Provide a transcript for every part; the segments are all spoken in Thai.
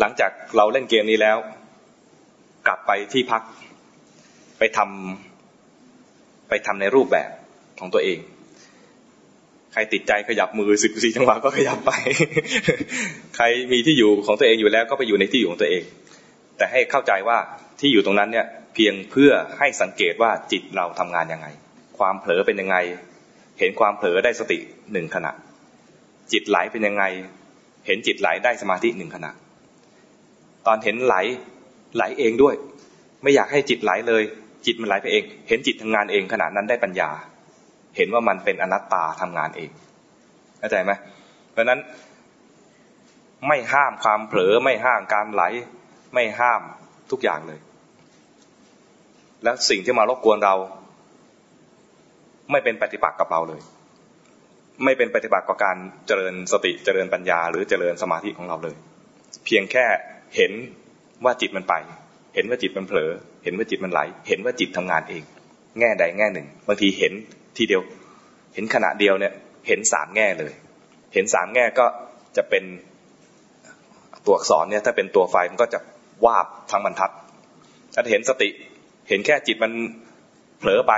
หลังจากเราเล่นเกมนี้แล้ว กลับไปที่พัก ไปทำไปทำในรูปแบบของตัวเอง ใครติดใจขยับมือสิบสี่จังหวะก็ขยับไป ใครมีที่อยู่ของตัวเองอยู่แล้วก็ไปอยู่ในที่อยู่ของตัวเอง แต่ให้เข้าใจว่าที่อยู่ตรงนั้นเนี่ยเพียงเพื่อให้สังเกตว่าจิตเราทำงานยังไง ความเผลอเป็นยังไง เห็นความเผลอได้สติหนึ่งขณะ จิตไหลเป็นยังไง เห็นจิตไหลได้สมาธิหนึ่งขณะ ตอนเห็นไหลไหลเองด้วย ไม่อยากให้จิตไหลเลย จิตมันไหลไปเอง เห็นจิตทำงานเองขณะนั้นได้ปัญญา เห็นว่ามันเป็นอนัตตาทำงานเองเข้าใจไหมเพราะนั้นไม่ห้ามความเผลอไม่ห้ามการไหล ไม่ห้ามทุกอย่างเลย แล้วสิ่งที่มารบกวนเรา ไม่เป็นปฏิปักษ์กับเราเลย ไม่เป็นปฏิบัติกับการเจริญสติเจริญปัญญา หรือเจริญสมาธิของเราเลย เพียงแค่ เห็นว่าจิตมันไป เห็นว่าจิตมันเผลอ เห็นว่าจิตมันไหล เห็นว่าจิตทำงานเอง แง่ใดแง่หนึ่ง บางทีเห็นทีเดียว เห็นขณะเดียวเนี่ย เห็นสามแง่เลย เห็นสามแง่ก็จะเป็นตัวอักษรเนี่ย ถ้าเป็นตัวไฟมันก็จะวาบทั้งบรรทัดถ้าเห็นสติ เห็นแค่จิตมันเผลอไป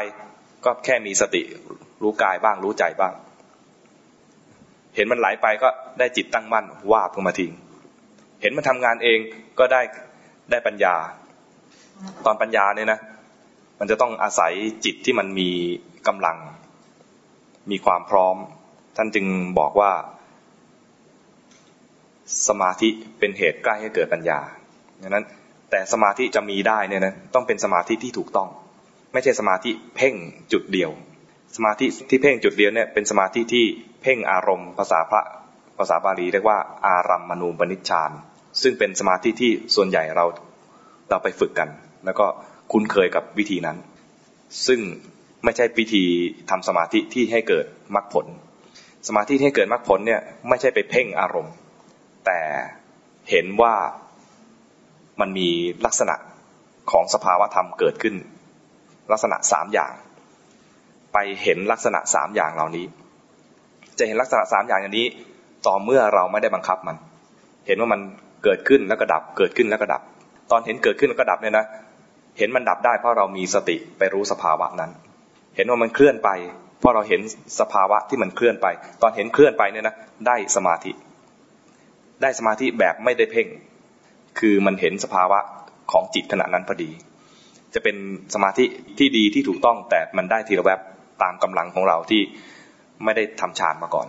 ก็แค่มีสติรู้กายบ้างรู้ใจบ้าง เห็นมันไหลไปก็ได้จิตตั้งมั่นวาบขึ้นมาทิ้ง เห็นมันทำงานเองก็ได้ได้ปัญญา ตอนปัญญาเนี่ยนะ มันจะต้องอาศัยจิตที่มันมีกำลัง มีความพร้อม ท่านจึงบอกว่า สมาธิเป็นเหตุใกล้ให้เกิดปัญญาดังนั้น แต่สมาธิจะมีได้เนี่ยนะต้องเป็นสมาธิที่ถูกต้อง ไม่ใช่สมาธิเพ่งจุดเดียว สมาธิที่เพ่งจุดเดียวเนี่ยเป็นสมาธิที่เพ่งอารมณ์ภาษาพระภาษาบาลีเรียกว่าอารัมมณูปนิชฌาน ซึ่งเป็นสมาธิที่ส่วนใหญ่เราเราไปฝึกกัน แล้วก็คุ้นเคยกับวิธีนั้น ซึ่งไม่ใช่วิธีทำสมาธิที่ให้เกิดมรรคผล สมาธิที่ให้เกิดมรรคผลเนี่ยไม่ใช่ไปเพ่งอารมณ์ แต่เห็นว่ามันมีลักษณะของสภาวะธรรมเกิดขึ้น ลักษณะสามอย่าง ไปเห็นลักษณะสามอย่างเหล่านี้ จะเห็นลักษณะสามอย่างอย่างนี้ ต่อเมื่อเราไม่ได้บังคับมัน เห็นว่ามัน เกิดขึ้นแล้วก็ดับ เกิดขึ้นแล้วก็ดับ ตอนเห็นเกิดขึ้นแล้วก็ดับเนี่ยนะ เห็นมันดับได้เพราะเรามีสติไปรู้สภาวะนั้น เห็นว่ามันเคลื่อนไป เพราะเราเห็นสภาวะที่มันเคลื่อนไป ตอนเห็นเคลื่อนไปเนี่ยนะ ได้สมาธิ ได้สมาธิแบบไม่ได้เพ่ง คือมันเห็นสภาวะของจิตขณะนั้นพอดี จะเป็นสมาธิที่ดีที่ถูกต้องแต่มันได้ทีละแวบตามกำลังของเราที่ไม่ได้ทำฌานมาก่อน